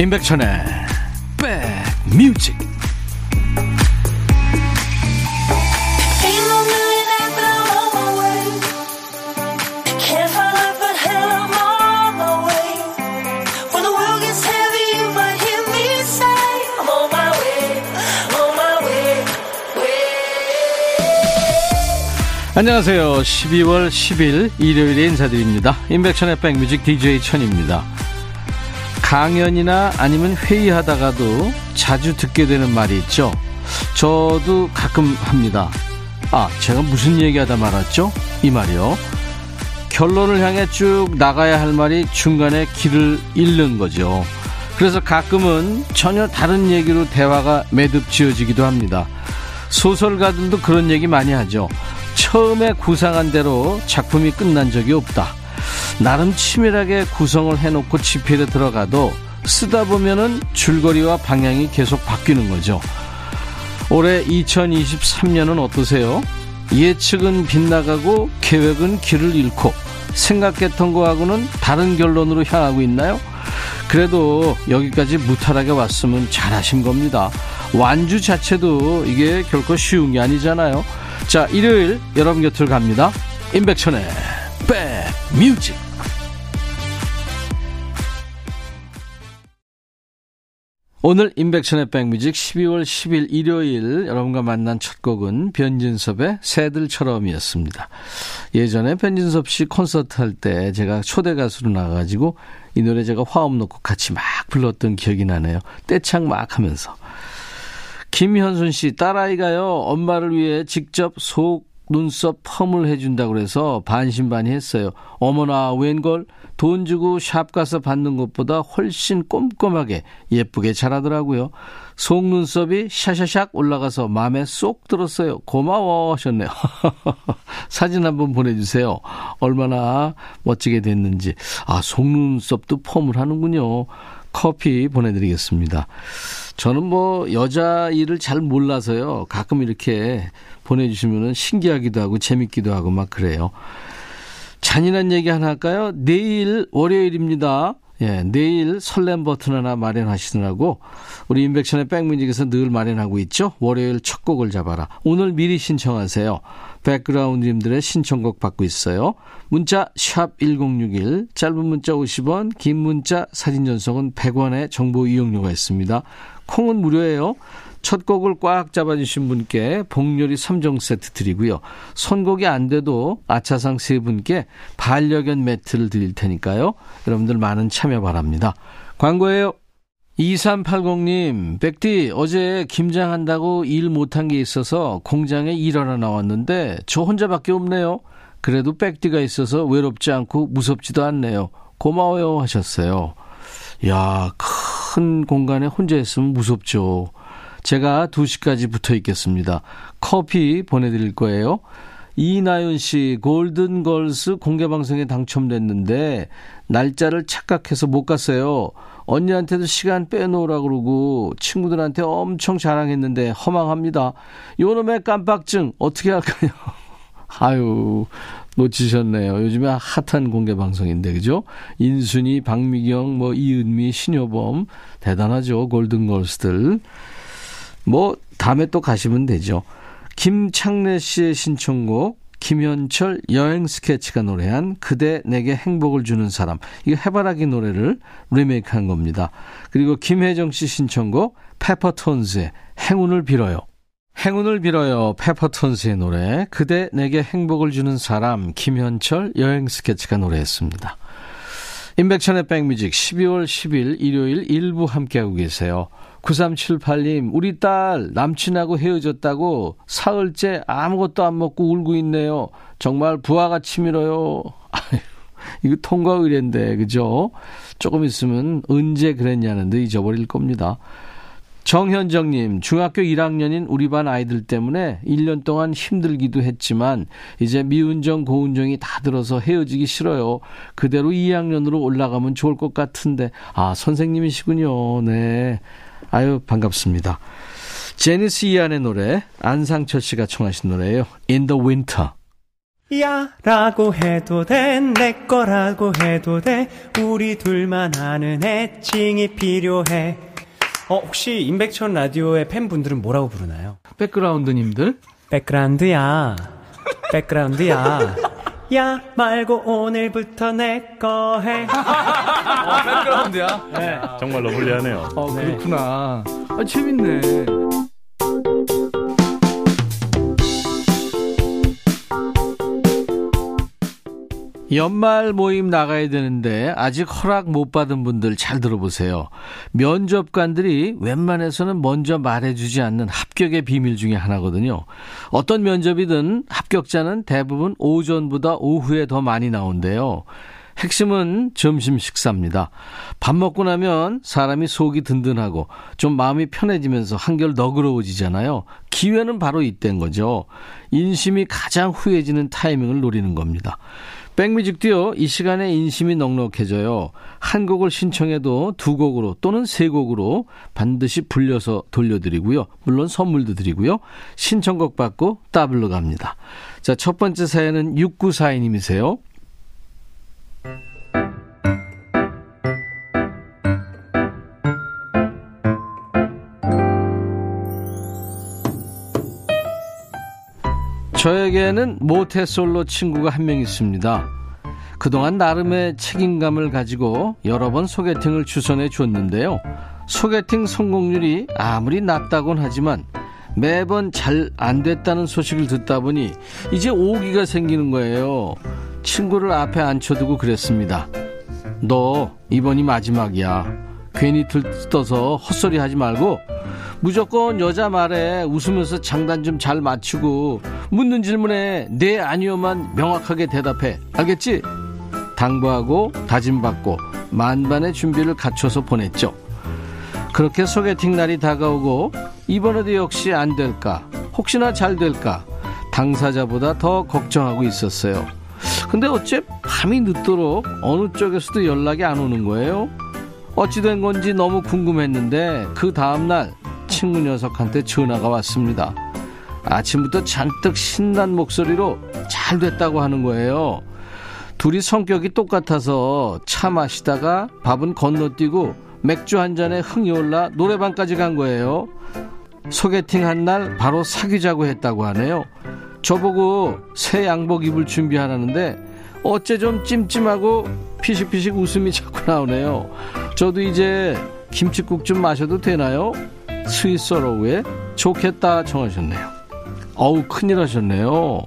임백천의 백뮤직 안녕하세요. 12월 10일 일요일에 인사드립니다. 임백천의 백뮤직 DJ 천입니다. 강연이나 아니면 회의하다가도 자주 듣게 되는 말이 있죠. 저도 가끔 합니다. 아, 제가 무슨 얘기하다 말았죠? 이 말이요. 결론을 향해 쭉 나가야 할 말이 중간에 길을 잃는 거죠. 그래서 가끔은 전혀 다른 얘기로 대화가 매듭 지어지기도 합니다. 소설가들도 그런 얘기 많이 하죠. 처음에 구상한 대로 작품이 끝난 적이 없다. 나름 치밀하게 구성을 해놓고 집필에 들어가도 쓰다 보면은 줄거리와 방향이 계속 바뀌는 거죠. 올해 2023년은 어떠세요? 예측은 빗나가고 계획은 길을 잃고 생각했던 거하고는 다른 결론으로 향하고 있나요? 그래도 여기까지 무탈하게 왔으면 잘하신 겁니다. 완주 자체도 이게 결코 쉬운 게 아니잖아요. 자, 일요일 여러분 곁을 갑니다. 임백천의 백뮤직 오늘 임백천의 백뮤직 12월 10일 일요일 여러분과 만난 첫 곡은 변진섭의 새들처럼이었습니다. 예전에 변진섭 씨 콘서트 할 때 제가 초대 가수로 나가가지고 이 노래 제가 화음 넣고 같이 막 불렀던 기억이 나네요. 떼창 막 하면서. 김현순 씨 딸아이가요 엄마를 위해 직접 속 눈썹 펌을 해준다고 그래서 반신반의했어요. 어머나 웬걸 돈 주고 샵 가서 받는 것보다 훨씬 꼼꼼하게 예쁘게 자라더라고요. 속눈썹이 샤샤샥 올라가서 마음에 쏙 들었어요. 고마워 하셨네요. 사진 한번 보내주세요. 얼마나 멋지게 됐는지. 아 속눈썹도 펌을 하는군요. 커피 보내드리겠습니다. 저는 뭐 여자 일을 잘 몰라서요. 가끔 이렇게 보내주시면 신기하기도 하고 재밌기도 하고 막 그래요. 잔인한 얘기 하나 할까요? 내일 월요일입니다. 예, 내일 설렘 버튼 하나 마련하시느라고 우리 인백션의 백뮤직에서 늘 마련하고 있죠. 월요일 첫 곡을 잡아라. 오늘 미리 신청하세요. 백그라운드님들의 신청곡 받고 있어요. 문자 샵 1061, 짧은 문자 50원, 긴 문자 사진 전송은 100원의 정보 이용료가 있습니다. 콩은 무료예요. 첫 곡을 꽉 잡아주신 분께 복요리 3종 세트 드리고요. 선곡이 안 돼도 아차상 세 분께 반려견 매트를 드릴 테니까요. 여러분들 많은 참여 바랍니다. 광고예요. 2380님, 백디, 어제 김장한다고 일 못한 게 있어서 공장에 일하러 나왔는데 저 혼자밖에 없네요. 그래도 백디가 있어서 외롭지 않고 무섭지도 않네요. 고마워요 하셨어요. 야, 큰 공간에 혼자 있으면 무섭죠. 제가 2시까지 붙어 있겠습니다. 커피 보내드릴 거예요. 이나윤 씨, 골든걸스 공개방송에 당첨됐는데, 날짜를 착각해서 못 갔어요. 언니한테도 시간 빼놓으라 그러고, 친구들한테 엄청 자랑했는데, 허망합니다. 요놈의 깜빡증, 어떻게 할까요? 아유, 놓치셨네요. 요즘에 핫한 공개 방송인데, 그죠? 인순이, 박미경, 뭐, 이은미, 신효범, 대단하죠. 골든걸스들. 뭐 다음에 또 가시면 되죠. 김창래 씨의 신청곡 김현철 여행 스케치가 노래한 그대 내게 행복을 주는 사람 이거 해바라기 노래를 리메이크한 겁니다. 그리고 김혜정 씨 신청곡 페퍼톤즈의 행운을 빌어요. 행운을 빌어요. 페퍼톤스의 노래 그대 내게 행복을 주는 사람 김현철 여행 스케치가 노래했습니다. 임백천의 백뮤직 12월 10일 일요일 일부 함께하고 계세요. 9378님, 우리 딸 남친하고 헤어졌다고 사흘째 아무것도 안 먹고 울고 있네요. 정말 부하가 치밀어요. 이거 통과 의뢰인데, 그죠? 조금 있으면 언제 그랬냐는데 잊어버릴 겁니다. 정현정님, 중학교 1학년인 우리 반 아이들 때문에 1년 동안 힘들기도 했지만, 이제 미운정, 고운정이 다 들어서 헤어지기 싫어요. 그대로 2학년으로 올라가면 좋을 것 같은데, 아, 선생님이시군요. 네. 아유, 반갑습니다. 제니스 이안의 노래, 안상철 씨가 청하신 노래예요. In the Winter. 야 라고 해도 돼 내 거라고 해도 돼 우리 둘만 아는 애칭이 필요해 어 혹시 임백천 라디오의 팬분들은 뭐라고 부르나요? 백그라운드님들 백그라운드야 백그라운드야 야 말고 오늘부터 내 거 해. 어, 백그라운드야. 네. 정말로 불리하네요. 어, 그렇구나. 아, 재밌네. 연말 모임 나가야 되는데 아직 허락 못 받은 분들 잘 들어보세요. 면접관들이 웬만해서는 먼저 말해주지 않는 합격의 비밀 중에 하나거든요. 어떤 면접이든 합격자는 대부분 오전보다 오후에 더 많이 나온대요. 핵심은 점심 식사입니다. 밥 먹고 나면 사람이 속이 든든하고 좀 마음이 편해지면서 한결 너그러워지잖아요. 기회는 바로 이때인 거죠. 인심이 가장 후해지는 타이밍을 노리는 겁니다. 백뮤직 듀오 이 시간에 인심이 넉넉해져요. 한 곡을 신청해도 두 곡으로 또는 세 곡으로 반드시 불려서 돌려드리고요. 물론 선물도 드리고요. 신청곡 받고 따블로 갑니다. 자, 첫 번째 사연은 6942님이세요. 저에게는 모태솔로 친구가 한 명 있습니다. 그동안 나름의 책임감을 가지고 여러 번 소개팅을 주선해 줬는데요. 소개팅 성공률이 아무리 낮다곤 하지만 매번 잘 안 됐다는 소식을 듣다 보니 이제 오기가 생기는 거예요. 친구를 앞에 앉혀두고 그랬습니다. 너 이번이 마지막이야. 괜히 들떠서 헛소리 하지 말고 무조건 여자 말에 웃으면서 장단 좀 잘 맞추고 묻는 질문에 네 아니요만 명확하게 대답해. 알겠지? 당부하고 다짐받고 만반의 준비를 갖춰서 보냈죠. 그렇게 소개팅 날이 다가오고 이번에도 역시 안 될까? 혹시나 잘 될까? 당사자보다 더 걱정하고 있었어요. 근데 어째 밤이 늦도록 어느 쪽에서도 연락이 안 오는 거예요? 어찌된 건지 너무 궁금했는데 그 다음날 친구 녀석한테 전화가 왔습니다. 아침부터 잔뜩 신난 목소리로 잘 됐다고 하는 거예요. 둘이 성격이 똑같아서 차 마시다가 밥은 건너뛰고 맥주 한 잔에 흥이 올라 노래방까지 간 거예요. 소개팅 한 날 바로 사귀자고 했다고 하네요. 저보고 새 양복 입을 준비하라는데 어째 좀 찜찜하고 피식피식 웃음이 자꾸 나오네요. 저도 이제 김치국 좀 마셔도 되나요? 스위스어로우에 좋겠다 청하셨네요. 어우 큰일 하셨네요.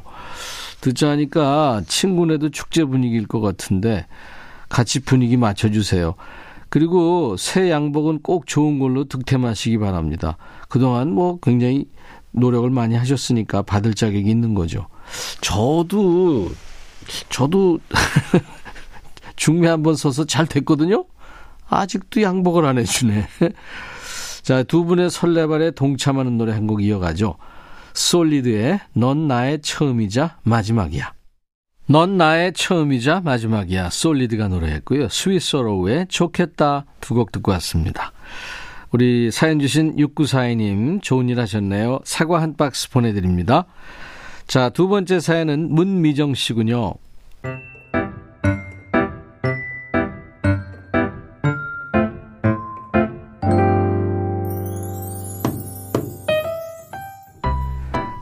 듣자 하니까 친구네도 축제 분위기일 것 같은데 같이 분위기 맞춰주세요. 그리고 새 양복은 꼭 좋은 걸로 득템하시기 바랍니다. 그동안 뭐 굉장히 노력을 많이 하셨으니까 받을 자격이 있는 거죠. 저도 저도 중매 한번 서서 잘 됐거든요. 아직도 양복을 안 해주네. 자, 두 분의 설레발에 동참하는 노래 한 곡 이어가죠. 솔리드의 넌 나의 처음이자 마지막이야. 넌 나의 처음이자 마지막이야. 솔리드가 노래했고요. 스위스어로우의 좋겠다 두 곡 듣고 왔습니다. 우리 사연 주신 6942님 좋은 일 하셨네요. 사과 한 박스 보내드립니다. 자, 두 번째 사연은 문미정 씨군요.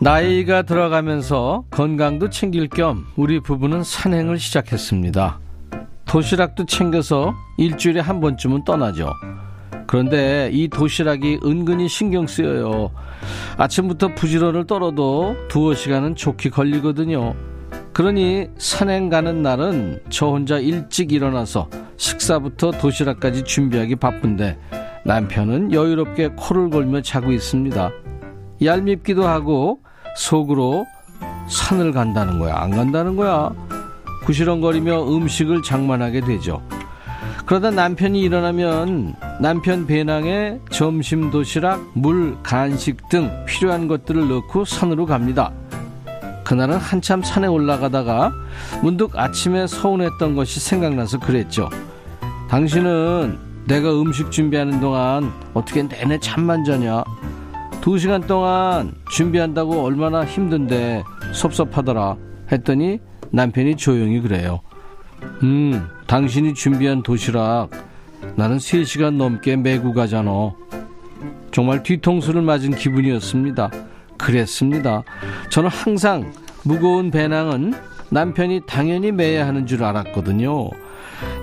나이가 들어가면서 건강도 챙길 겸 우리 부부는 산행을 시작했습니다. 도시락도 챙겨서 일주일에 한 번쯤은 떠나죠. 그런데 이 도시락이 은근히 신경 쓰여요. 아침부터 부지런을 떨어도 두어 시간은 좋게 걸리거든요. 그러니 산행 가는 날은 저 혼자 일찍 일어나서 식사부터 도시락까지 준비하기 바쁜데 남편은 여유롭게 코를 골며 자고 있습니다. 얄밉기도 하고 속으로 산을 간다는 거야. 안 간다는 거야. 구시렁거리며 음식을 장만하게 되죠. 그러다 남편이 일어나면 남편 배낭에 점심 도시락, 물, 간식 등 필요한 것들을 넣고 산으로 갑니다. 그날은 한참 산에 올라가다가 문득 아침에 서운했던 것이 생각나서 그랬죠. 당신은 내가 음식 준비하는 동안 어떻게 내내 잠만 자냐? 두 시간 동안 준비한다고 얼마나 힘든데 섭섭하더라 했더니 남편이 조용히 그래요. 음, 당신이 준비한 도시락 나는 3시간 넘게 메고 가잖아. 정말 뒤통수를 맞은 기분이었습니다. 그랬습니다. 저는 항상 무거운 배낭은 남편이 당연히 매야 하는 줄 알았거든요.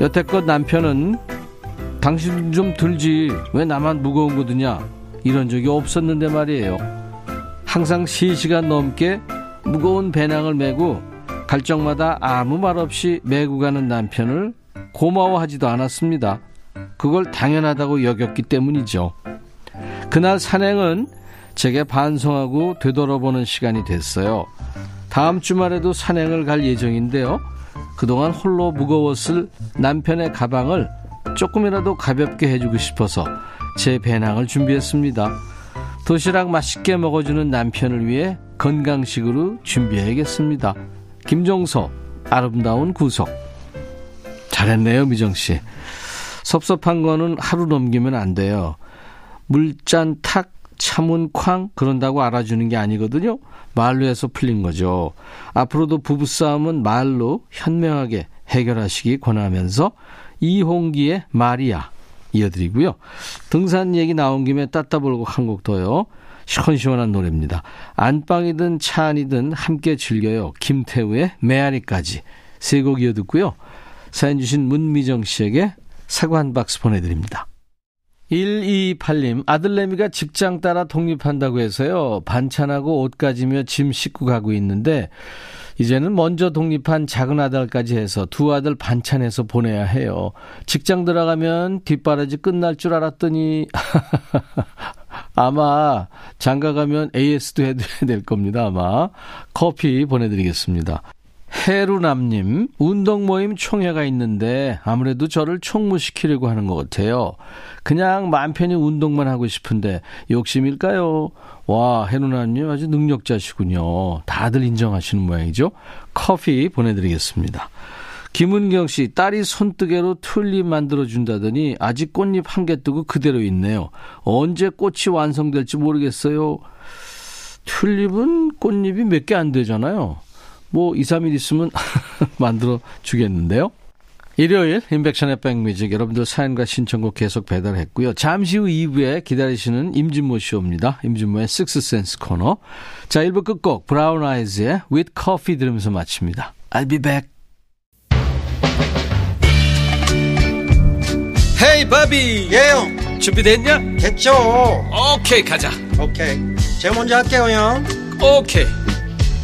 여태껏 남편은 당신 좀 들지 왜 나만 무거운 거 드냐 이런 적이 없었는데 말이에요. 항상 3시간 넘게 무거운 배낭을 메고 갈 적마다 아무 말 없이 메고 가는 남편을 고마워하지도 않았습니다. 그걸 당연하다고 여겼기 때문이죠. 그날 산행은 제게 반성하고 되돌아보는 시간이 됐어요. 다음 주말에도 산행을 갈 예정인데요. 그동안 홀로 무거웠을 남편의 가방을 조금이라도 가볍게 해주고 싶어서 제 배낭을 준비했습니다. 도시락 맛있게 먹어주는 남편을 위해 건강식으로 준비해야겠습니다. 김종서, 아름다운 구속. 잘했네요, 미정씨. 섭섭한 거는 하루 넘기면 안 돼요. 물잔 탁, 차문 쾅, 그런다고 알아주는 게 아니거든요. 말로 해서 풀린 거죠. 앞으로도 부부싸움은 말로 현명하게 해결하시기 권하면서 이홍기의 마리아 이어드리고요. 등산 얘기 나온 김에 따따블고 한곡 더요. 시원시원한 노래입니다. 안방이든 차 안이든 함께 즐겨요. 김태우의 메아리까지 세 곡 이어 듣고요. 사연 주신 문미정 씨에게 사과 한 박스 보내드립니다. 128님, 아들내미가 직장 따라 독립한다고 해서요. 반찬하고 옷 가지며 짐 싣고 가고 있는데, 이제는 먼저 독립한 작은 아들까지 해서 두 아들 반찬해서 보내야 해요. 직장 들어가면 뒷바라지 끝날 줄 알았더니, 아마 장가 가면 AS도 해드려야 될 겁니다, 아마. 커피 보내드리겠습니다. 해루남님, 운동 모임 총회가 있는데 아무래도 저를 총무시키려고 하는 것 같아요. 그냥 마음 편히 운동만 하고 싶은데 욕심일까요? 와, 해루남님 아주 능력자시군요. 다들 인정하시는 모양이죠? 커피 보내드리겠습니다. 김은경 씨, 딸이 손뜨개로 튤립 만들어준다더니 아직 꽃잎 한 개 뜨고 그대로 있네요. 언제 꽃이 완성될지 모르겠어요. 튤립은 꽃잎이 몇 개 안 되잖아요. 뭐 2, 3일 있으면 만들어 주겠는데요. 일요일 인백션의 백뮤직 여러분들 사연과 신청곡 계속 배달했고요. 잠시 후 2부에 기다리시는 임진모 쇼입니다. 임진모의 식스센스 코너. 자 1부 끝곡 브라운 아이즈의 With Coffee 들으면서 마칩니다. I'll be back. 헤이 바비 예영 준비됐냐? 됐죠 오케이 가자 오케이 제가 먼저 할게요 형 오케이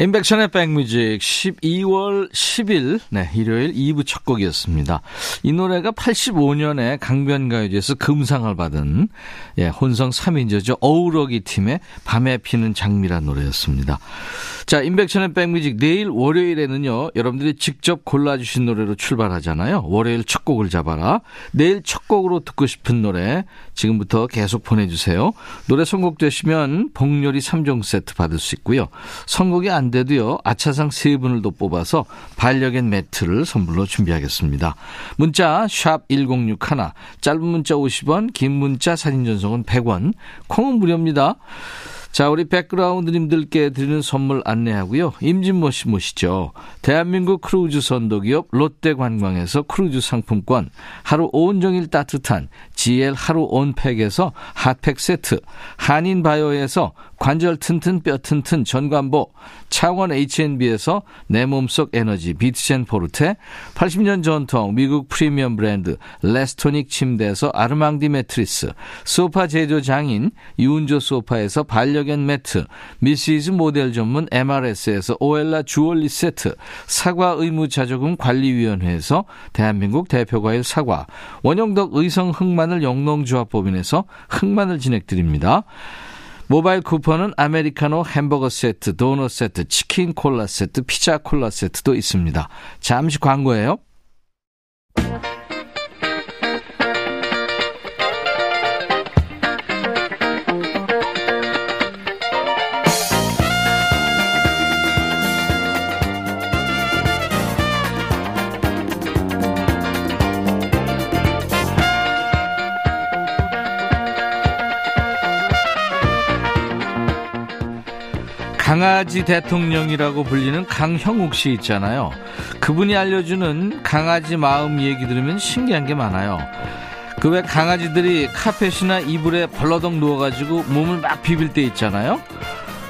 인백션의 백뮤직 12월 10일 네, 일요일 2부 첫 곡이었습니다. 이 노래가 85년에 강변가요제에서 금상을 받은 예, 혼성 3인조죠. 어우러기 팀의 밤에 피는 장미란 노래였습니다. 자, 인백션의 백뮤직 내일 월요일에는요. 여러분들이 직접 골라주신 노래로 출발하잖아요. 월요일 첫 곡을 잡아라. 내일 첫 곡으로 듣고 싶은 노래 지금부터 계속 보내주세요. 노래 선곡되시면 복요리 3종 세트 받을 수 있고요. 선곡이 안 돼도요. 아차상 세 분을 더 뽑아서 반려견 매트를 선물로 준비하겠습니다. 문자 샵 1061, 짧은 문자 50원, 긴 문자 사진 전송은 100원, 콩은 무료입니다. 자, 우리 백그라운드님들께 드리는 선물 안내하고요. 임진모 씨 모시죠. 대한민국 크루즈 선도기업 롯데관광에서 크루즈 상품권, 하루 온종일 따뜻한 GL 하루 온팩에서 핫팩 세트, 한인바이오에서 관절 튼튼 뼈 튼튼 전관보, 창원 H&B에서 내 몸속 에너지 비트젠 포르테, 80년 전통 미국 프리미엄 브랜드 레스토닉 침대에서 아르망디 매트리스, 소파 제조 장인 유운조 소파에서 반려견 매트, 미시즈 모델 전문 MRS에서 오엘라 주얼리 세트, 사과 의무자조금 관리위원회에서 대한민국 대표과일 사과, 원형덕 의성 흑마늘 영농조합법인에서 흑마늘 진행드립니다. 모바일 쿠폰은 아메리카노 햄버거 세트, 도넛 세트, 치킨 콜라 세트, 피자 콜라 세트도 있습니다. 잠시 광고예요. 강아지 대통령이라고 불리는 강형욱 씨 있잖아요. 그분이 알려주는 강아지 마음 얘기 들으면 신기한 게 많아요. 그 왜 강아지들이 카펫이나 이불에 벌러덩 누워가지고 몸을 막 비빌 때 있잖아요.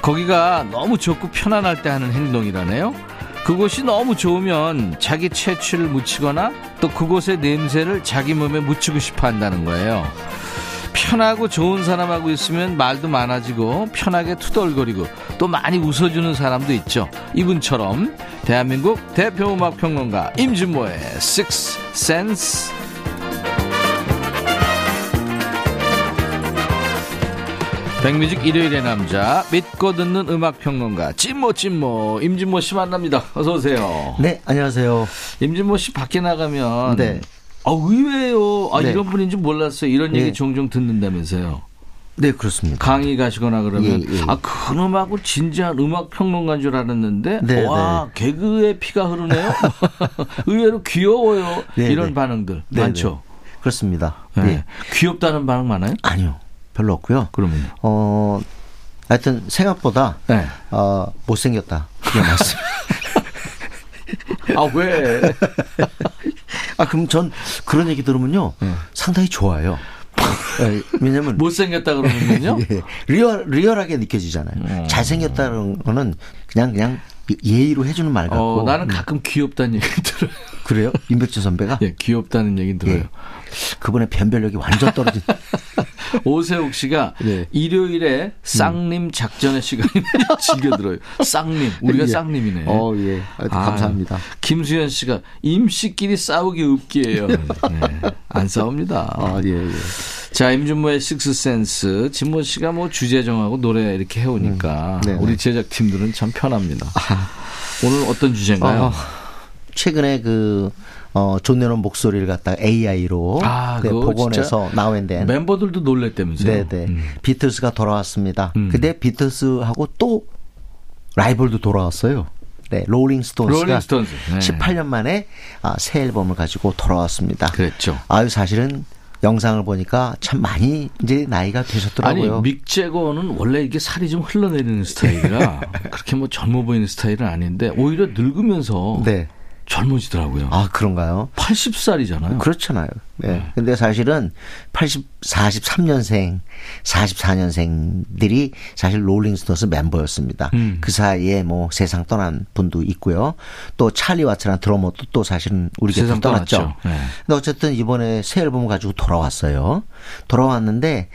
거기가 너무 좋고 편안할 때 하는 행동이라네요. 그곳이 너무 좋으면 자기 채취를 묻히거나 또 그곳의 냄새를 자기 몸에 묻히고 싶어 한다는 거예요. 편하고 좋은 사람하고 있으면 말도 많아지고 편하게 투덜거리고 또 많이 웃어주는 사람도 있죠. 이분처럼 대한민국 대표 음악 평론가 임진모의 Six Sense 백뮤직 일요일의 남자 믿고 듣는 음악 평론가 찐모 찐모 임진모 씨 만납니다. 어서 오세요. 네, 안녕하세요. 임진모 씨 밖에 나가면 네. 아, 의외요. 아, 네. 이런 분인지 몰랐어요. 이런 얘기 네. 종종 듣는다면서요. 네, 그렇습니다. 강의 가시거나 그러면 예, 예. 아 그놈하고 진지한 음악 평론가인 줄 알았는데 네, 와 개그의 피가 흐르네요. 의외로 귀여워요. 네, 이런 네. 반응들 네, 많죠. 그렇습니다. 네. 네. 귀엽다는 반응 많아요? 아니요. 별로 없고요. 그러면요. 어, 하여튼 생각보다 네. 어, 못생겼다. 그게 맞습니다. 아 왜? 아, 그럼 전 그런 얘기 들으면요. 네. 상당히 좋아요. 네, 왜냐면 못생겼다 그러면요? 예, 리얼 리얼하게 느껴지잖아요. 음. 잘생겼다는 거는 그냥 그냥 예의로 해주는 말 같고. 어, 나는 가끔 귀엽다는 얘기 들어요. 그래요? 임백천 선배가 예, 귀엽다는 얘기 들어요. 예. 그분의 변별력이 완전 떨어진. 오세욱 씨가 네. 일요일에 쌍님 작전의 시간이 즐겨 들어요. 쌍임. 우리가 예. 쌍임이네. 어, 예. 아, 감사합니다. 김수현 씨가 임씨끼리 싸우기 없기예요. 네, 안 싸웁니다. 아, 예, 예. 자, 임진모의 식스센스. 진모 씨가 뭐 주제 정하고 노래 이렇게 해오니까 음, 네네. 우리 제작팀들은 참 편합니다. 오늘 어떤 주제인가요? 어, 최근에 그, 어, 존 레논 목소리를 갖다가 AI로 아, 네, 복원해서 나온된 멤버들도 놀랬다면서요? 네네. 음. 비틀스가 돌아왔습니다. 음. 근데 비틀스하고 또 라이벌도 돌아왔어요. 네, 롤링 스톤스가 롤링스톤스. 네. 18년 만에 아, 새 앨범을 가지고 돌아왔습니다. 그랬죠. 아유, 사실은 영상을 보니까 참 많이 이제 나이가 아니 되셨더라고요. 믹 재거는 원래 이게 살이 좀 흘러내리는 스타일이라 그렇게 뭐 젊어 보이는 스타일은 아닌데 오히려 늙으면서 네. 젊어지더라고요. 아, 그런가요? 80살이잖아요. 그렇잖아요. 네. 근데 사실은 80, 43년생, 44년생들이 사실 롤링스톤스 멤버였습니다. 음. 그 사이에 뭐 세상 떠난 분도 있고요. 또 찰리 와츠라는 드러머도 또 사실은 우리 곁에 세상 떠났죠. 떠났죠. 네. 근데 어쨌든 이번에 새 앨범을 가지고 돌아왔어요. 돌아왔는데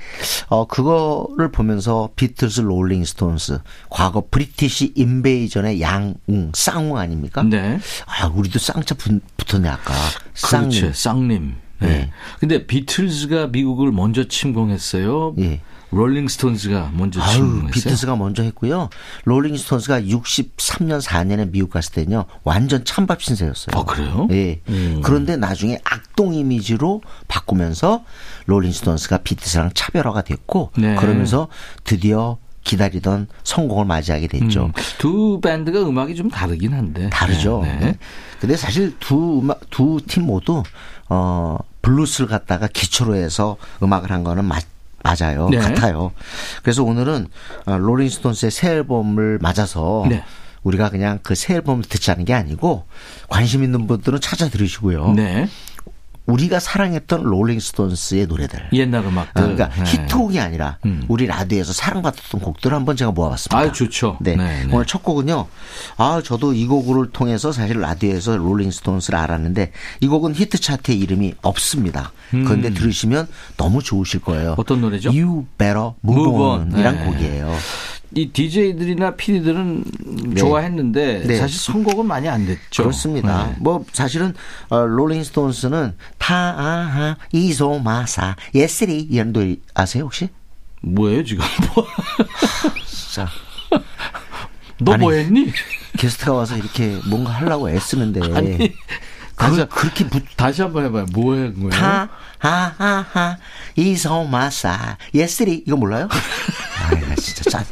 어 그거를 보면서 비틀스, 롤링스톤스 과거 British Invasion의 양웅, 쌍웅 아닙니까? 네. 아, 우리도 쌍자 붙- 붙었네 아까. 쌍임. 그렇죠. 쌍임. 네. 네. 근데 비틀즈가 미국을 먼저 침공했어요. 예. 롤링스톤즈가 먼저 아유, 침공했어요. 비틀스가 먼저 했고요. 롤링스톤스가 63년 4년에 미국 갔을 때는요. 완전 찬밥 신세였어요. 아, 그래요? 예. 음. 그런데 나중에 악동 이미지로 바꾸면서 롤링스톤스가 비틀스랑 차별화가 됐고 네. 그러면서 드디어 기다리던 성공을 맞이하게 됐죠. 음, 두 밴드가 음악이 좀 다르긴 한데. 다르죠. 네, 네. 근데 사실 두 음악 두 팀 모두 어 블루스를 갖다가 기초로 해서 음악을 한 거는 맞 맞아요. 네. 같아요. 그래서 오늘은 어, 롤링스톤스의 새 앨범을 맞아서 네. 우리가 그냥 그 새 앨범을 듣자는 게 아니고 관심 있는 분들은 찾아 들으시고요. 네. 우리가 사랑했던 롤링스톤스의 노래들. 옛날 음악들. 아, 그러니까 네. 히트곡이 아니라 음. 우리 라디오에서 사랑받았던 곡들을 한번 제가 모아봤습니다. 아유, 좋죠. 네. 네, 네. 오늘 첫 곡은요. 아, 저도 이 곡을 통해서 사실 라디오에서 롤링스톤스를 알았는데 이 곡은 히트 차트에 이름이 없습니다. 그런데 들으시면 너무 좋으실 거예요. 음. 어떤 노래죠? You Better Move, Move On. On이란 네. 곡이에요. 이 DJ들이나 PD들은 좋아했는데 네. 사실 선곡은 많이 안 됐죠. 그렇습니다. 네. 뭐 사실은 어, 롤링스톤스는 타하 이소마사 예스리 이런 노래 아세요 혹시? 뭐예요 지금? 뭐, 진짜 너 아니, 뭐 했니? 게스트가 와서 이렇게 뭔가 하려고 애쓰는데 아니, 다시- 그 렇게 붙 다시 한번 해봐요. 뭐 한 거예요? 타, 하 하 하, 이소마사, 예스리. 이거 몰라요? 나 진짜 짜.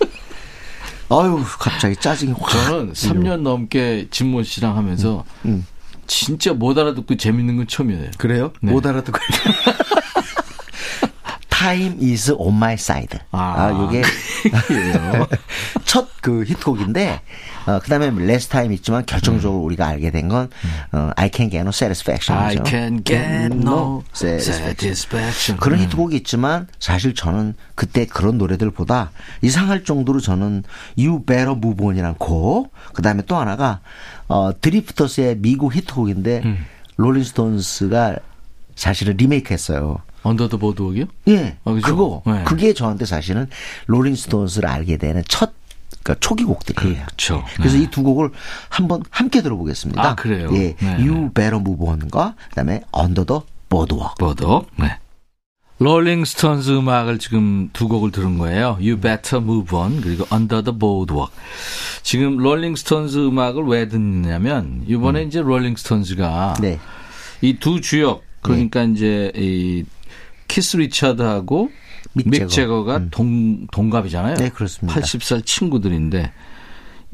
아유, 갑자기 짜증이 확. 저는 3년 넘게 진모 씨랑 하면서 음. 진짜 못 알아듣고 재밌는 건 처음이에요. 그래요? 네. 못 알아듣고. Time is on my side. 아, 아, 요게 첫 그 히트곡인데, 어, 그 다음에 less time 있지만 결정적으로 우리가 알게 된 건, 어, I can get no satisfaction. I can get no satisfaction. 그런 음. 히트곡이 있지만 사실 저는 그때 그런 노래들보다 이상할 정도로 저는 You Better Move On이라는 곡, 그 다음에 또 하나가 어 드리프터스의 미국 히트곡인데 음. 롤링스톤스가 사실은 리메이크했어요. 언더 더 보드웍이요? 예, 아, 그죠? 그거 네. 그게 저한테 사실은 롤링스톤스를 알게 되는 첫 그러니까 초기 곡들이에요. 그렇죠. 그래서 네. 이 두 곡을 한번 함께 들어보겠습니다. 아, 그래요? 예, 네. You Better Move On과 그다음에 Under the Boardwalk. Boardwalk. 네. 롤링스톤즈 음악을 지금 두 곡을 들은 거예요. You Better Move On 그리고 Under the Boardwalk. 지금 롤링스톤즈 음악을 왜 듣느냐면 이번에 이제 롤링스톤즈가 음. 네. 이 두 주역 그러니까 이제 이 키스 리차드하고 믹 믹 재거. 재거가 동 동갑이잖아요. 네, 그렇습니다. 80살 친구들인데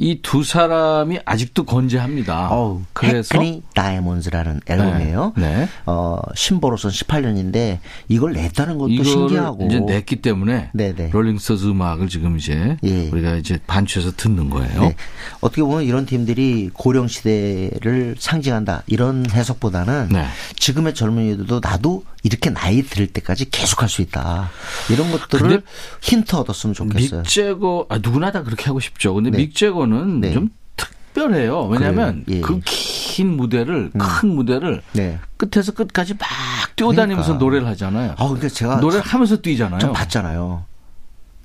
이 두 사람이 아직도 건재합니다. 어우, 그래서 Hackney Diamonds라는 앨범이에요. 네, 네. 어, 신보로선 18년인데 이걸 냈다는 것도 신기하고. 이제 냈기 때문에 네네. 롤링스톤즈 음악을 지금 이제 예. 우리가 이제 반추해서 듣는 거예요. 네. 어떻게 보면 이런 팀들이 고령 시대를 상징한다 이런 해석보다는 네. 지금의 젊은이들도 나도 이렇게 나이 들을 때까지 계속 할 수 있다 이런 것들을 힌트 얻었으면 좋겠어요. 믹제거 아 누구나 다 그렇게 하고 싶죠. 근데 네. 믹제거는 네. 좀 특별해요. 왜냐하면. 예. 그긴 무대를 큰 무대를 네. 끝에서 끝까지 막 뛰어다니면서 그러니까. 노래를 하잖아요. 아, 그러니까 제가 노래를 하면서 뛰잖아요. 좀 봤잖아요.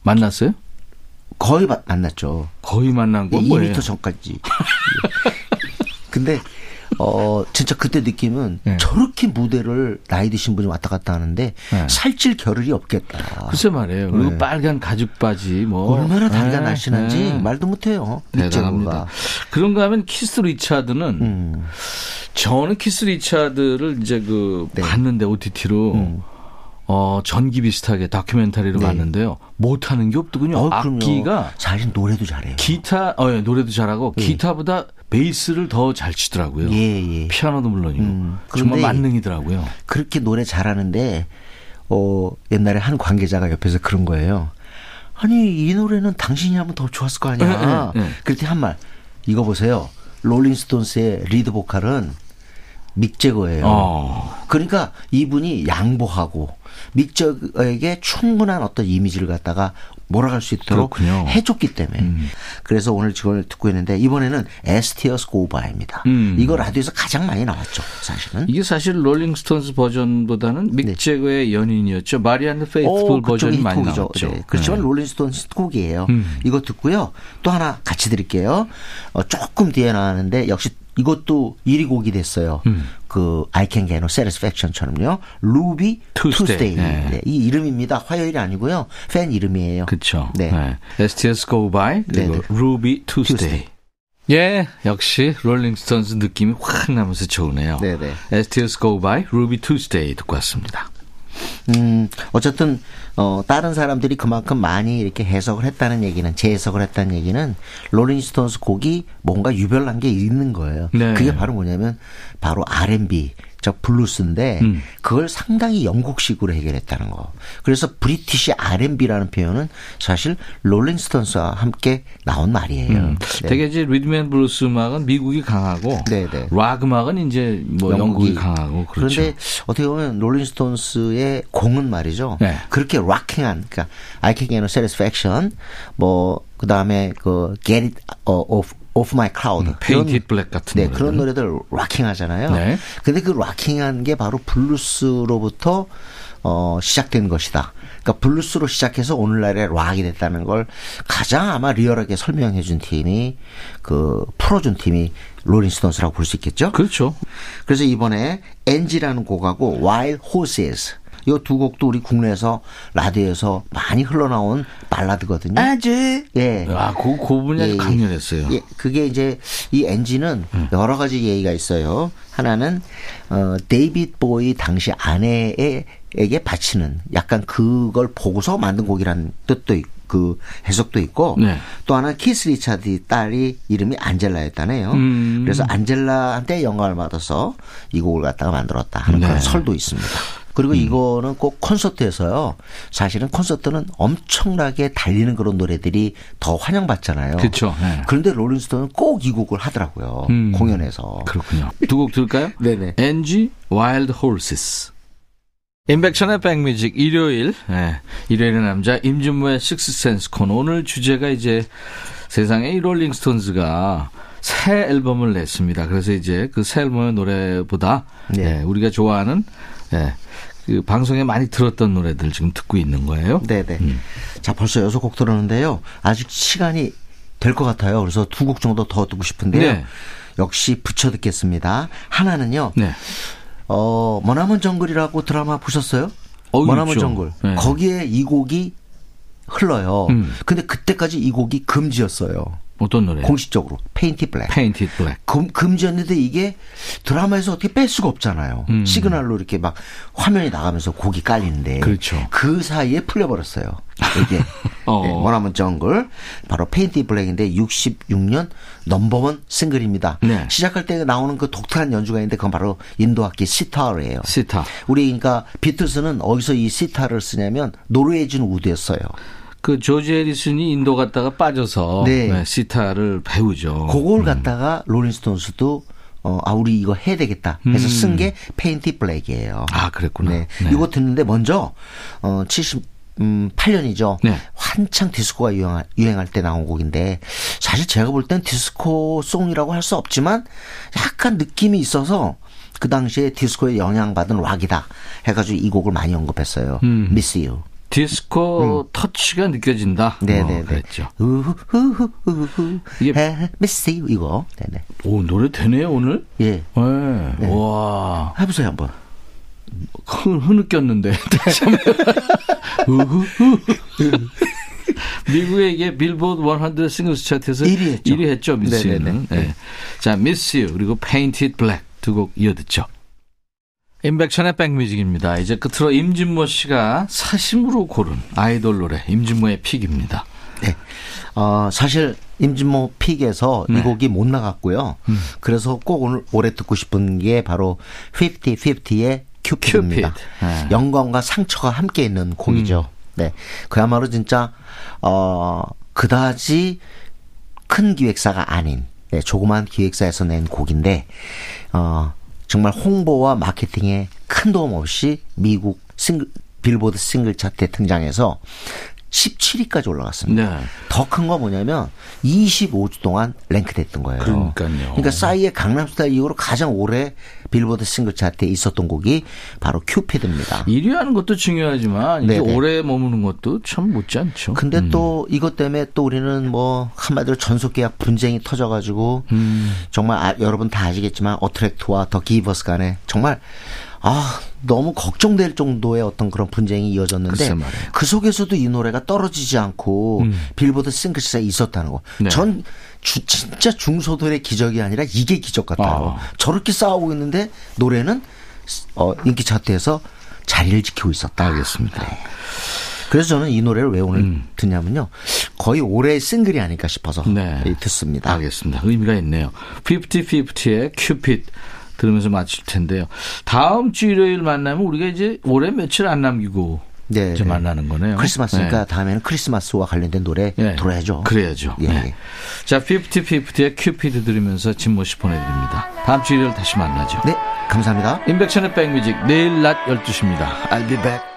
만났어요? 거의 마- 만났죠. 거의 만난 건 2m 뭐예요? 전까지. 근데 어 진짜 그때 느낌은 네. 저렇게 무대를 나이 드신 분이 왔다 갔다 하는데 네. 살찔 겨를이 없겠다. 글쎄 말이에요. 그리고 네. 빨간 가죽 바지 뭐 얼마나 다리가 네, 날씬한지 네. 말도 못해요. 대단합니다. 믹 재거가. 그런가 하면 키스 리차드는 음. 저는 키스 리차드를 이제 그 네. 봤는데 OTT로 음. 어 전기 비슷하게 다큐멘터리로 네. 봤는데요. 못하는 게 없더군요. 어. 악기가 사실 노래도 잘해요. 기타 어 예, 노래도 잘하고 예. 기타보다 베이스를 더 잘 치더라고요. 예, 예. 피아노도 물론이고 음, 정말 만능이더라고요. 그렇게 노래 잘하는데 어 옛날에 한 관계자가 옆에서 그런 거예요. 아니 이 노래는 당신이 하면 더 좋았을 거 아니야. 예, 예, 예. 그랬더니 한 말 이거 보세요. 롤링스톤스의 리드 보컬은 믹 재거예요. 어. 그러니까 이분이 양보하고 믹 재거에게 충분한 어떤 이미지를 갖다가 몰아갈 수 있도록 그렇군요. 해줬기 때문에 음. 그래서 오늘 지금 듣고 있는데 이번에는 As Tears Go By입니다. 음. 이거 라디오에서 가장 많이 나왔죠 사실은. 이게 사실 롤링스톤스 버전보다는 믹 네. 재거의 연인이었죠. 마리안느 오, 페이스풀 버전이 많이 히트곡이죠. 나왔죠. 네. 그렇지만 네. 롤링스톤스 곡이에요. 음. 이거 듣고요. 또 하나 같이 드릴게요. 어, 조금 뒤에 나왔는데 역시 이것도 1위 곡이 됐어요. 음. 그 I Can Get No Satisfaction처럼요. Ruby Tuesday. Tuesday. 네. 네. 이 이름입니다. 화요일이 아니고요. 팬 이름이에요. 그렇죠. 네. 네. STS Go By 그리고 네, Ruby Tuesday. Tuesday. 예, 역시 롤링스톤스 느낌이 확 나면서 좋으네요. 네네. STS Go By Ruby Tuesday 듣고 왔습니다. 음, 어쨌든, 어, 다른 사람들이 그만큼 많이 이렇게 해석을 했다는 얘기는, 재해석을 했다는 얘기는, 롤링스톤스 곡이 뭔가 유별난 게 있는 거예요. 네. 그게 바로 뭐냐면, 바로 R&B, 저 블루스인데, 음. 그걸 상당히 영국식으로 해결했다는 거. 그래서 British R&B라는 표현은 사실 롤링스톤스와 함께 나온 말이에요. 음, 네. 되게 이제 리듬 앤 블루스 음악은 미국이 강하고 네네. 락 음악은 이제 뭐 영국이, 강하고 그렇죠. 그런데 어떻게 보면 롤링스톤스의 공은 말이죠. 네. 그렇게 rocking한 그러니까 I Can Get No Satisfaction 뭐 그다음에 그 Get Off Of My Cloud 음, Paint It Black 같은 네, 노래들. 그런 노래들 rocking하잖아요. 네. 근데 그 rocking한 게 바로 블루스로부터 어 시작된 것이다. 그러니까 블루스로 시작해서 오늘날의 락이 됐다는 걸 가장 아마 리얼하게 설명해 준 팀이 그 풀어준 팀이 롤링스톤스라고 볼 수 있겠죠. 그렇죠. 그래서 이번에 Angie라는 곡하고 Wild Horses 이 두 곡도 우리 국내에서 라디오에서 많이 흘러나온 발라드거든요. 아재. 예. 아, 그, 그 아주 예, 예. 강렬했어요. 예, 그게 이제 이 Angie는 음. 여러 가지 얘기가 있어요. 하나는 어 데이빗 보위 당시 아내에게 바치는 약간 그걸 보고서 만든 곡이라는 뜻도 있고 그 해석도 있고 네. 또 하나 는 키스 리차드 딸이 이름이 안젤라였다네요. 음. 그래서 안젤라한테 영감을 받아서 이 곡을 갖다가 만들었다 하는 네. 그런 설도 있습니다. 그리고 이거는 꼭 콘서트에서요. 사실은 콘서트는 엄청나게 달리는 그런 노래들이 더 환영받잖아요. 그쵸, 네. 그런데 롤링스톤은 꼭 이 곡을 하더라고요. 음. 공연에서. 그렇군요. 두 곡 들을까요? 네네. NG Wild Horses. 인백션의 백뮤직 일요일 예, 일요일의 남자 임준무의 식스센스 코너 오늘 주제가 이제 세상에 이 롤링스톤즈가 새 앨범을 냈습니다. 그래서 이제 그 새 앨범의 노래보다 네. 예, 우리가 좋아하는 예, 그 방송에 많이 들었던 노래들 지금 듣고 있는 거예요. 네네. 음. 자, 벌써 여섯 곡 들었는데요. 아직 시간이 될 것 같아요. 그래서 두 곡 정도 더 듣고 싶은데요. 네. 역시 붙여 듣겠습니다. 하나는요. 네. 어, 머나먼 정글이라고 드라마 보셨어요? 어, 머나먼. 정글. 네. 거기에 이 곡이 흘러요. 음. 근데 그때까지 이 곡이 금지였어요. 어떤 노래? 공식적으로. Paint It Black. Paint It Black. 금, 금지였는데 이게 드라마에서 어떻게 뺄 수가 없잖아요. 음. 시그널로 이렇게 막 화면이 나가면서 곡이 깔리는데. 그렇죠. 그 사이에 풀려버렸어요. 이게. 어. 네, 머나먼 정글. 바로 Paint It Black인데 66년 넘버원 싱글입니다. 네. 시작할 때 나오는 그 독특한 연주가 있는데 그건 바로 인도 악기 시타르예요. 시타. 우리 그러니까 비틀스는 어디서 이 시타를 쓰냐면 Norwegian Wood였어요. 그 조지 해리슨이 인도 갔다가 빠져서 네. 네, 시타를 배우죠. 그걸 갖다가 롤링스톤스도 어, 아, 우리 이거 해야 되겠다 해서 쓴 게 Paint It Black이에요. 음. 아, 그랬구나. 네. 네. 이거 듣는데 먼저, 어, 78년이죠. 네. 한창 디스코가 유행할, 유행할 때 나온 곡인데, 사실 제가 볼 땐 디스코 song이라고 할 수 없지만, 약간 느낌이 있어서, 그 당시에 디스코에 영향받은 락이다. 해가지고 이 곡을 많이 언급했어요. 음. Miss You. 디스코 터치가 느껴진다. 음. 네네네. 어, 그랬죠. 우후후후후. 이게- You. 이거. 네네. 오 노래 되네요 오늘. 예. 네. 와 해보세요, 한번. 흐, 흐느꼈는데. 우후후. 미국의 이게 빌보드 100 싱글스 차트에서 1위 했죠. 1위 했죠, 미스 유는. 네네네. 네. 자, 미스 유 그리고 Painted Black 두곡 이어 듣죠. 임백천의 백뮤직입니다. 이제 끝으로 임진모 씨가 사심으로 고른 아이돌 노래 임진모의 pick입니다. 네. 어, 사실 임진모 pick에서 네. 음. 이 곡이 못 나갔고요. 그래서 꼭 오늘 올해 듣고 싶은 게 바로 50-50의 큐피드입니다. 큐피드. 네. 음. 영광과 상처가 함께 있는 곡이죠. 네. 그야말로 진짜 어 그다지 큰 기획사가 아닌 네, 조그만 기획사에서 낸 곡인데 어 정말 홍보와 마케팅에 큰 도움 없이 미국 싱글 빌보드 싱글 차트에 등장해서 17위까지 올라갔습니다. 네. 더큰 거 뭐냐면 25주 동안 랭크됐던 거예요. 그러니까요. 그러니까 싸이의 강남스타일 이후로 가장 오래 빌보드 싱글 차트에 있었던 곡이 바로 큐피드입니다. 1위 하는 것도 중요하지만 이게. 오래 머무는 것도 참 못지 않죠. 근데 음. 또 이것 때문에 또 우리는 뭐 한마디로 전속 계약 분쟁이 터져가지고 음. 정말 아, 여러분 다 아시겠지만 어트랙트와 더 기버스 간에 정말 아 너무 걱정될 정도의 어떤 그런 분쟁이 이어졌는데. 그 속에서도 이 노래가 떨어지지 않고 음. 빌보드 싱글스에 있었다는 거. 네. 전 주- 진짜 중소들의 기적이 아니라 이게 기적 같아요. 아. 저렇게 싸우고 있는데 노래는 어, 인기 차트에서 자리를 지키고 있었다. 알겠습니다. 그래서 저는 이 노래를 왜 오늘 듣냐면요. 거의 올해 싱글이 아닐까 싶어서 음. 네. 듣습니다. 알겠습니다. 의미가 있네요. 50-50의 큐핏 들으면서 마칠 텐데요. 다음 주 일요일 만나면 우리가 이제 올해 며칠 안 남기고 네. 이제 만나는 거네요. 크리스마스니까 네. 다음에는 크리스마스와 관련된 노래 네. 들어야죠. 그래야죠. 예, 네. 예. 자, 50-50의 큐피드 들으면서 진모 씨 보내드립니다. 다음 주 일요일 다시 만나죠. 네, 감사합니다. 인백션의 백뮤직 내일 낮 12시입니다. I'll be back.